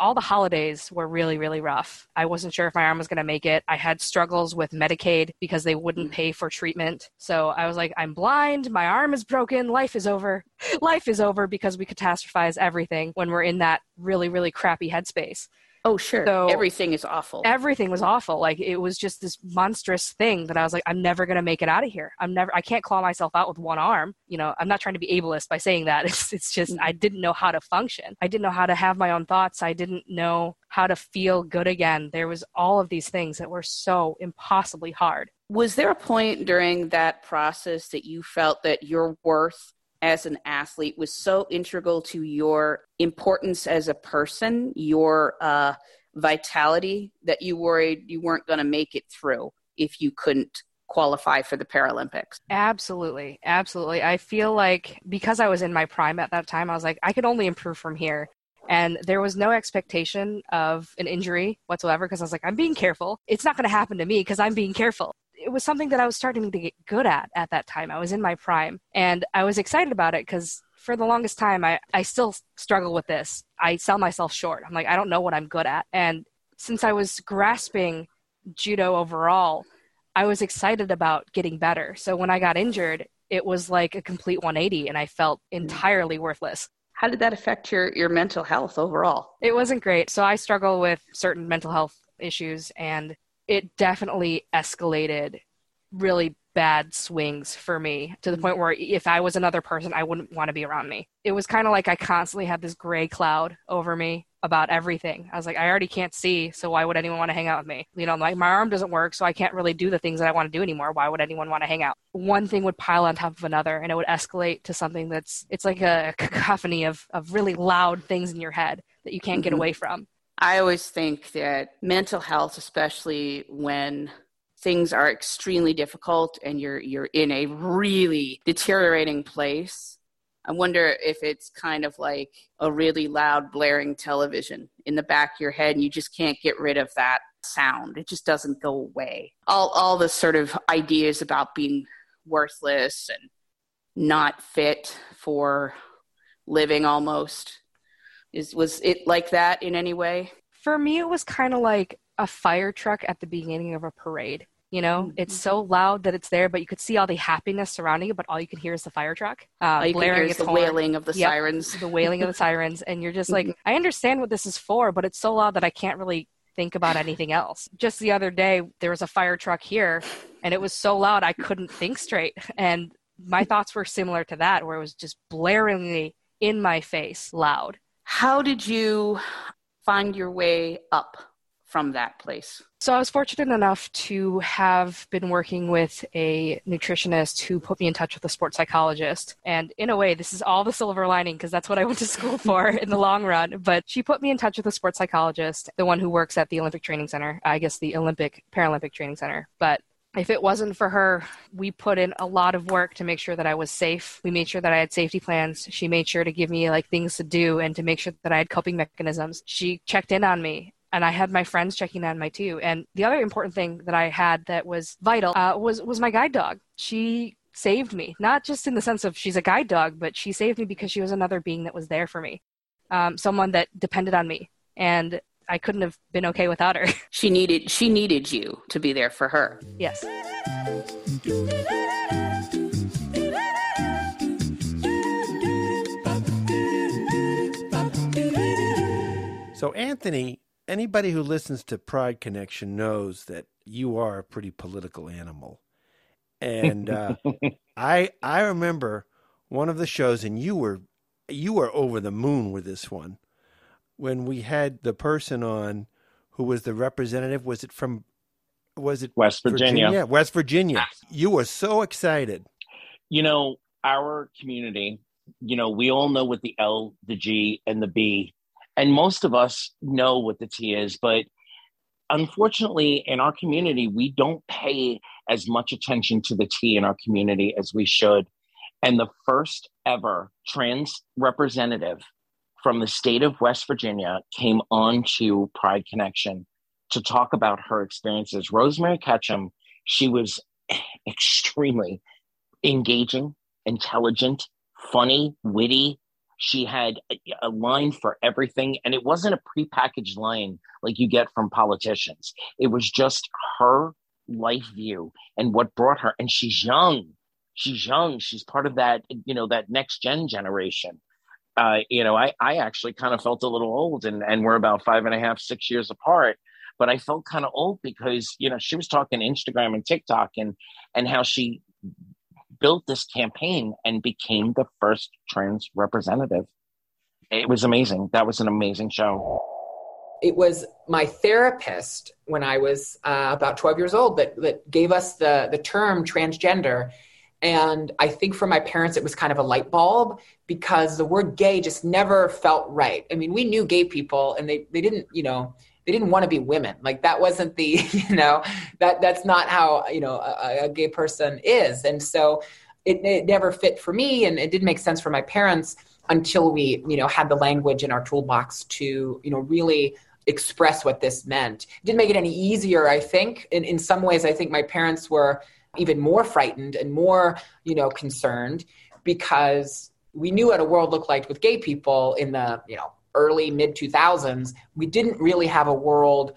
all the holidays were really, really rough. I wasn't sure if my arm was going to make it. I had struggles with Medicaid because they wouldn't pay for treatment. So I was like, I'm blind. My arm is broken. Life is over. Life is over because we catastrophize everything when we're in that really, really crappy headspace. Oh, sure. So everything is awful. Everything was awful. Like it was just this monstrous thing that I was like, I'm never going to make it out of here. I'm never, I can't claw myself out with one arm. You know, I'm not trying to be ableist by saying that. It's, it's just, I mm-hmm. didn't know how to function. I didn't know how to have my own thoughts. I didn't know how to feel good again. There was all of these things that were so impossibly hard. Was there a point during that process that you felt that your worth as an athlete was so integral to your importance as a person, your uh, vitality, that you worried you weren't going to make it through if you couldn't qualify for the Paralympics. Absolutely. Absolutely. I feel like because I was in my prime at that time, I was like, I could only improve from here. And there was no expectation of an injury whatsoever because I was like, I'm being careful. It's not going to happen to me because I'm being careful it was something that I was starting to get good at at that time. I was in my prime and I was excited about it because for the longest time, I, I still struggle with this. I sell myself short. I'm like, I don't know what I'm good at. And since I was grasping judo overall, I was excited about getting better. So when I got injured, it was like a complete 180 and I felt mm. entirely worthless. How did that affect your, your mental health overall? It wasn't great. So I struggle with certain mental health issues and it definitely escalated really bad swings for me to the point where if I was another person, I wouldn't want to be around me. It was kind of like I constantly had this gray cloud over me about everything. I was like, I already can't see, so why would anyone want to hang out with me? You know, like my arm doesn't work, so I can't really do the things that I want to do anymore. Why would anyone want to hang out? One thing would pile on top of another, and it would escalate to something that's it's like a cacophony of of really loud things in your head that you can't mm-hmm. get away from. I always think that mental health, especially when things are extremely difficult and you're you're in a really deteriorating place, I wonder if it's kind of like a really loud blaring television in the back of your head and you just can't get rid of that sound. It just doesn't go away. All all the sort of ideas about being worthless and not fit for living almost is was it like that in any way? For me, it was kind of like a fire truck at the beginning of a parade. You know, mm-hmm. it's so loud that it's there, but you could see all the happiness surrounding it, but all you can hear is the fire truck. Uh, all you blaring can hear is the horn. wailing of the yep, sirens. The wailing of the sirens. And you're just like, mm-hmm. I understand what this is for, but it's so loud that I can't really think about anything else. Just the other day, there was a fire truck here, and it was so loud I couldn't think straight. And my thoughts were similar to that, where it was just blaringly in my face, loud. How did you find your way up from that place? So I was fortunate enough to have been working with a nutritionist who put me in touch with a sports psychologist. And in a way, this is all the silver lining because that's what I went to school for in the long run. But she put me in touch with a sports psychologist, the one who works at the Olympic Training Center, I guess the Olympic Paralympic Training Center. But if it wasn't for her, we put in a lot of work to make sure that I was safe. We made sure that I had safety plans. She made sure to give me like things to do and to make sure that I had coping mechanisms. She checked in on me and I had my friends checking on my too. And the other important thing that I had that was vital uh, was was my guide dog. She saved me, not just in the sense of she's a guide dog, but she saved me because she was another being that was there for me, um, someone that depended on me, and I couldn't have been okay without her. She needed she needed you to be there for her. Yes. So, Anthony, anybody who listens to Pride Connection knows that you are a pretty political animal. And uh, I I remember one of the shows, and you were you were over the moon with this one when we had the person on who was the representative. Was it from was it West Virginia? Yeah, West Virginia. You were so excited. You know, our community, you know, we all know what the L, the G, and the B, and most of us know what the T is, but unfortunately, in our community, we don't pay as much attention to the T in our community as we should. And the first ever trans representative from the state of West Virginia came on to Pride Connection to talk about her experiences. Rosemary Ketchum, she was extremely engaging, intelligent, funny, witty. She had a, line for everything, and it wasn't a prepackaged line like you get from politicians. It was just her life view and what brought her. And she's young. She's young. She's part of that, you know, that next gen generation. Uh, you know, I, I actually kind of felt a little old, and, and we're about five and a half, six years apart but I felt kind of old because you know she was talking Instagram and TikTok and and how she built this campaign and became the first trans representative. It was amazing. That was an amazing show. It was my therapist when I was uh, about 12 years old that, that gave us the, the term transgender. And I think for my parents, it was kind of a light bulb because the word gay just never felt right. I mean, we knew gay people and they, they didn't, you know, they didn't want to be women. Like that wasn't the you know that that's not how you know a, a gay person is. And so it, it never fit for me and it didn't make sense for my parents until we you know had the language in our toolbox to you know really express what this meant. It didn't make it any easier i think. In, in some ways i think my parents were even more frightened and more you know concerned because we knew what a world looked like with gay people in the you know early mid 2000s, we didn't really have a world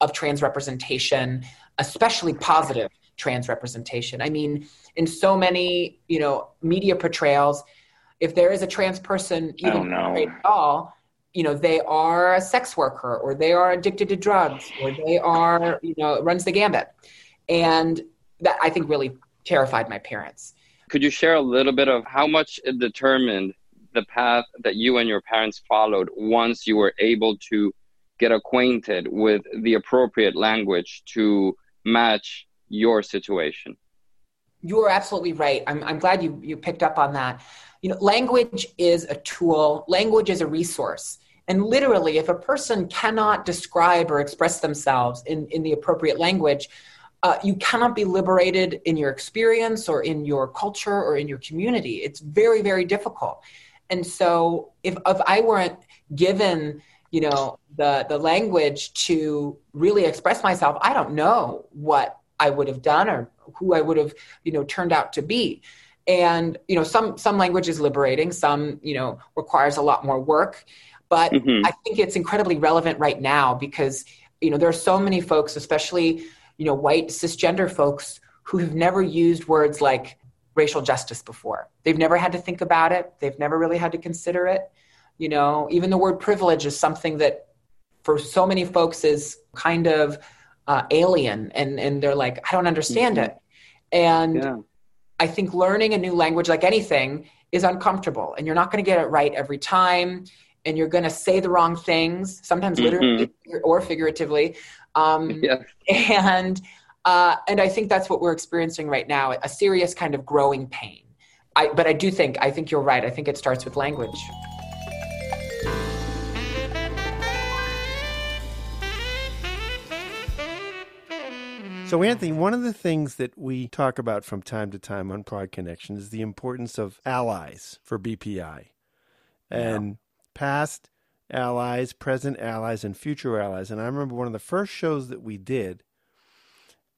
of trans representation, especially positive trans representation. I mean, in so many, you know, media portrayals, if there is a trans person even at all, you know, they are a sex worker or they are addicted to drugs or they are, you know, runs the gambit. And that I think really terrified my parents. Could you share a little bit of how much it determined the path that you and your parents followed once you were able to get acquainted with the appropriate language to match your situation? You are absolutely right. I'm, I'm glad you, you picked up on that. You know language is a tool. Language is a resource. And literally if a person cannot describe or express themselves in, in the appropriate language uh, you cannot be liberated in your experience or in your culture or in your community it's very very difficult and so if if I weren't given you know the the language to really express myself, I don't know what I would have done or who I would have you know turned out to be. And you know some some language is liberating, some you know requires a lot more work. But mm-hmm. I think it's incredibly relevant right now because you know there are so many folks, especially you know white cisgender folks, who have never used words like racial justice before. They've never had to think about it. They've never really had to consider it. You know, even the word privilege is something that for so many folks is kind of uh, alien and, and they're like, I don't understand mm-hmm. it. And, yeah. I think learning a new language, like anything, is uncomfortable and you're not going to get it right every time. And you're going to say the wrong things, sometimes literally mm-hmm. or figuratively. Um, yeah. And uh, and I think that's what we're experiencing right now a serious kind of growing pain. I, but I do think, I think you're right. I think it starts with language. So, Anthony, one of the things that we talk about from time to time on Pride Connection is the importance of allies for BPI and yeah. past allies, present allies, and future allies. And I remember one of the first shows that we did,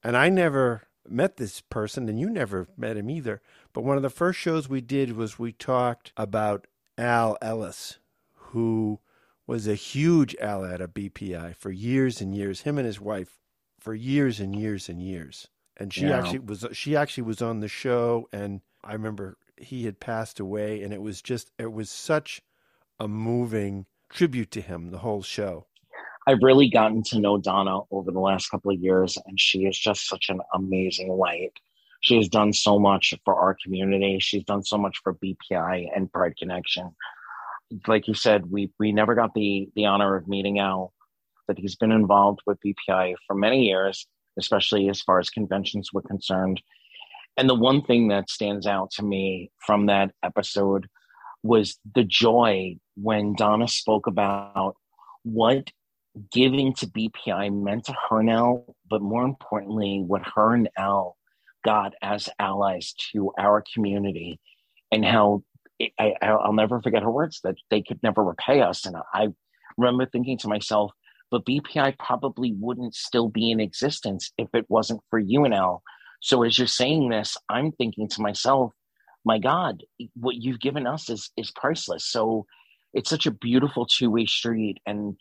and I never met this person, and you never met him either. But one of the first shows we did was we talked about Al Ellis, who was a huge ally at a BPI for years and years. Him and his wife for years and years and years. And she yeah. actually was she actually was on the show and I remember he had passed away and it was just it was such a moving tribute to him the whole show. I've really gotten to know Donna over the last couple of years and she is just such an amazing light. She has done so much for our community. She's done so much for BPI and Pride Connection. Like you said, we we never got the the honor of meeting Al that he's been involved with BPI for many years, especially as far as conventions were concerned. And the one thing that stands out to me from that episode was the joy when Donna spoke about what giving to BPI meant to her and Al, but more importantly, what her and Al got as allies to our community and how I, I'll never forget her words that they could never repay us. And I remember thinking to myself, but BPI probably wouldn't still be in existence if it wasn't for you and Al. So as you're saying this, I'm thinking to myself, my God, what you've given us is is priceless. So it's such a beautiful two-way street. And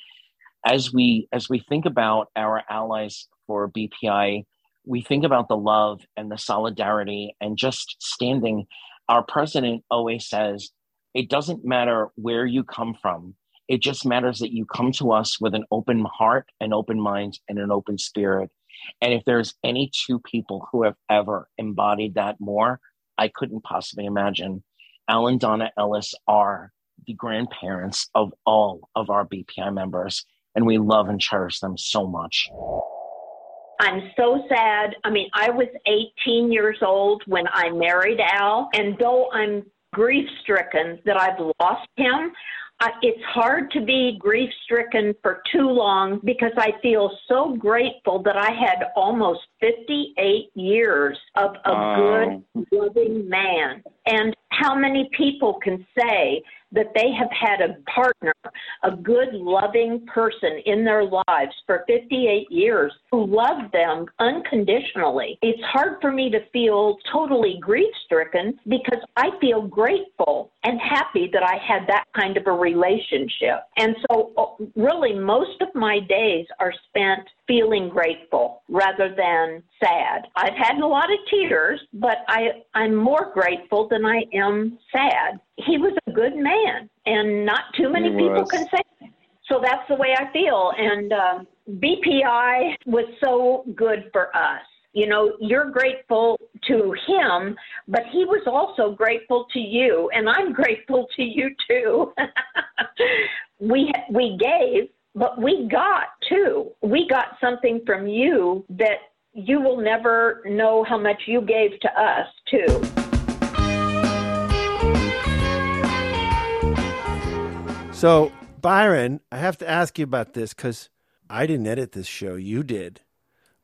as we as we think about our allies for BPI, we think about the love and the solidarity and just standing. Our president always says, it doesn't matter where you come from it just matters that you come to us with an open heart, an open mind, and an open spirit. And if there's any two people who have ever embodied that more, I couldn't possibly imagine. Al and Donna Ellis are the grandparents of all of our BPI members, and we love and cherish them so much. I'm so sad. I mean, I was 18 years old when I married Al, and though I'm grief stricken that I've lost him, I, it's hard to be grief stricken for too long because I feel so grateful that I had almost 58 years of a good, loving man. And how many people can say that they have had a partner, a good, loving person in their lives for 58 years who loved them unconditionally. It's hard for me to feel totally grief stricken because I feel grateful and happy that I had that kind of a relationship. And so, uh, really, most of my days are spent feeling grateful rather than sad. I've had a lot of tears, but I, I'm more grateful than I am sad. He was a good man, and not too many people can say. So that's the way I feel. And uh, BPI was so good for us. You know, you're grateful to him, but he was also grateful to you, and I'm grateful to you too. we we gave but we got too. We got something from you that you will never know how much you gave to us too. So, Byron, I have to ask you about this because I didn't edit this show. You did.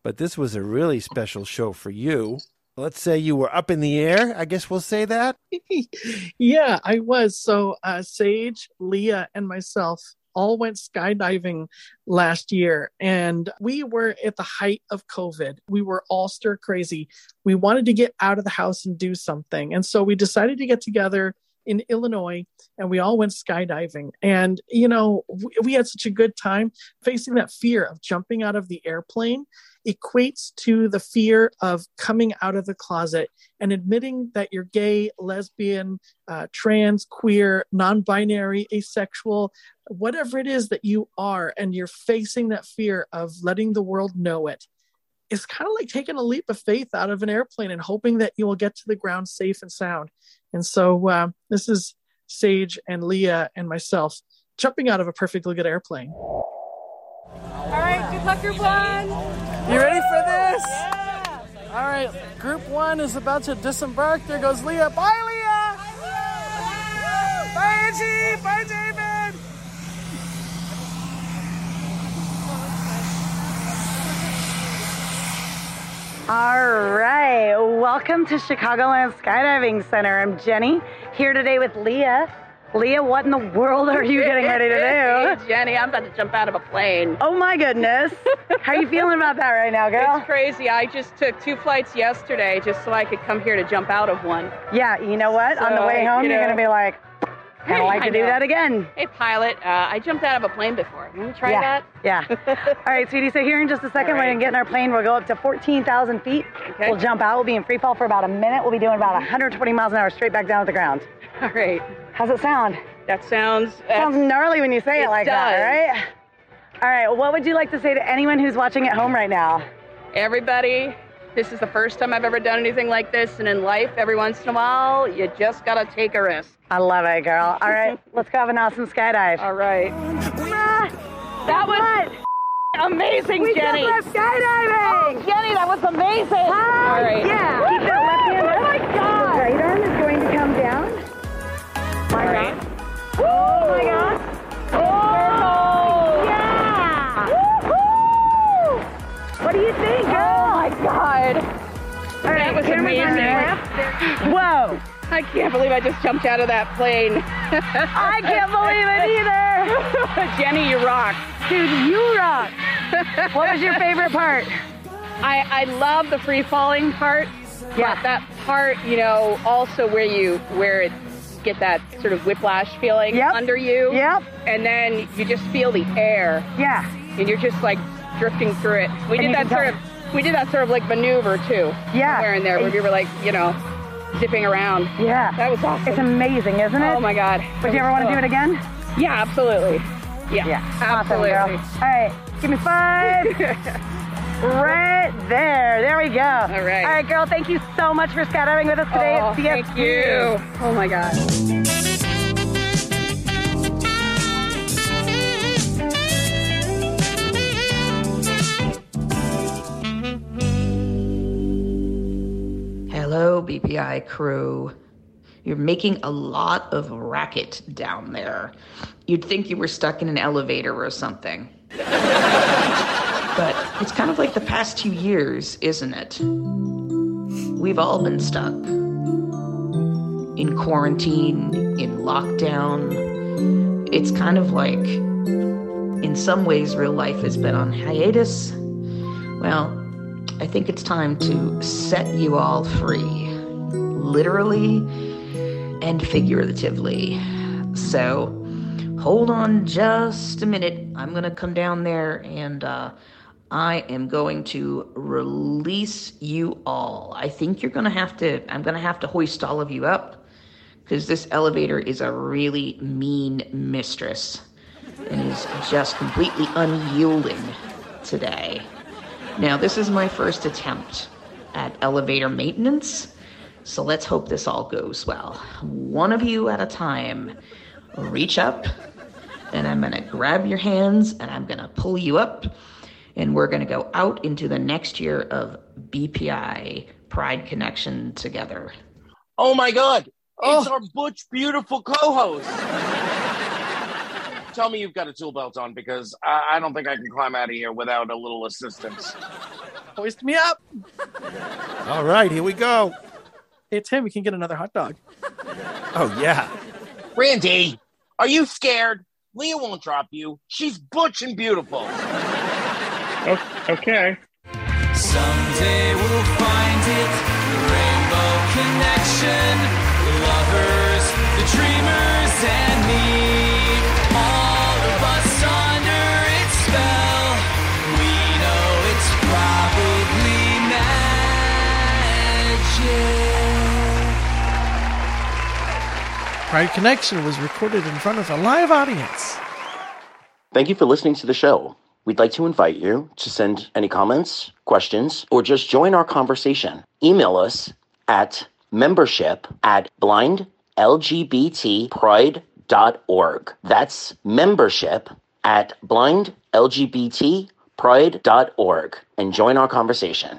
But this was a really special show for you. Let's say you were up in the air. I guess we'll say that. yeah, I was. So, uh, Sage, Leah, and myself all went skydiving last year and we were at the height of COVID. We were all stir crazy. We wanted to get out of the house and do something. And so we decided to get together in Illinois and we all went skydiving. And, you know, we, we, had such a good time facing that fear of jumping out of the airplane equates to the fear of coming out of the closet and admitting that you're gay, lesbian, uh, trans, queer, non binary, asexual, whatever it is that you are, and you're facing that fear of letting the world know it. it is kind of like taking a leap of faith out of an airplane and hoping that you will get to the ground safe and sound. And so uh, this is Sage and Leah and myself jumping out of a perfectly good airplane. All right, good luck, group one. You ready for this? Yeah. All right, group one is about to disembark. There goes Leah. Bye, Leah. Bye, Angie. Bye, David. All right, welcome to Chicagoland Skydiving Center. I'm Jenny here today with Leah. Leah, what in the world are you getting ready to do? Hey, Jenny, I'm about to jump out of a plane. Oh my goodness. How are you feeling about that right now, girl? It's crazy. I just took two flights yesterday just so I could come here to jump out of one. Yeah, you know what? On the way home, you you're going to be like, Like I to do that again. Hey, pilot, uh, I jumped out of a plane before. You want to try yeah. that? Yeah. All right, sweetie. So here in just a second, we're gonna get in our plane. We'll go up to 14,000 feet. Okay. We'll jump out. We'll be in free fall for about a minute. We'll be doing about 120 miles an hour straight back down to the ground. All right. How's it sound? That sounds sounds gnarly when you say it, it like that, does. right? All right. What would you like to say to anyone who's watching at home right now? Everybody, this is the first time I've ever done anything like this, and in life, every once in a while, you just gotta take a risk. I love it, girl. All right, let's go have an awesome skydive. All right. That was amazing, We Jenny. went skydiving. Oh, Jenny, that was amazing. Hi. All right. Yeah. Whoa. I can't believe I just jumped out of that plane. I can't believe it either. Jenny, you rock. Dude, you rock. What was your favorite part? I, I love the free falling part. Yeah. But that part, you know, also where you where it get that sort of whiplash feeling Yep. under you. Yep. And then you just feel the air. Yeah. And you're just like drifting through it. We And did that sort of we did that sort of like maneuver too. Yeah. Somewhere in there where we were like, you know, zipping around. Yeah. That was awesome. It's amazing, isn't it? Oh my god. Would you ever want to do it again? Yeah, absolutely. Yeah. Yeah. Absolutely. Awesome. All right. Give me five. right there. There we go. All right. All right, girl. Thank you so much for skydiving with us today Oh, at CFU. thank you. Oh my god. Hello, BPI crew. You're making a lot of racket down there. You'd think you were stuck in an elevator or something. but it's kind of like the past two years, isn't it? We've all been stuck. In quarantine, in lockdown. It's kind of like, in some ways, real life has been on hiatus. Well, I think it's time to set you all free, literally and figuratively. So hold on just a minute. I'm going to come down there and uh, I am going to release you all. I think you're going to have to, I'm going to have to hoist all of you up because this elevator is a really mean mistress and is just completely unyielding today. Now, this is my first attempt at elevator maintenance, so let's hope this all goes well. One of you at a time, reach up, and I'm gonna grab your hands and I'm gonna pull you up, and we're gonna go out into the next year of BPI Pride Connection together. Oh my God! It's oh. our Butch Beautiful co-host. Tell me you've got a tool belt on because I, I don't think I can climb out of here without a little assistance. Hoist me up. All right, here we go. Hey, Tim, we can get another hot dog. Oh, yeah. Randy, are you scared? Leah won't drop you. She's butch and beautiful. Okay. Someday we'll find it. The Rainbow Connection. Lovers, the dreamers, and me. Pride Connection was recorded in front of a live audience. Thank you for listening to the show. We'd like to invite you to send any comments, questions, or just join our conversation. Email us at membership at blindlgbtpride.org. That's membership at blindlgbtpride.org and join our conversation.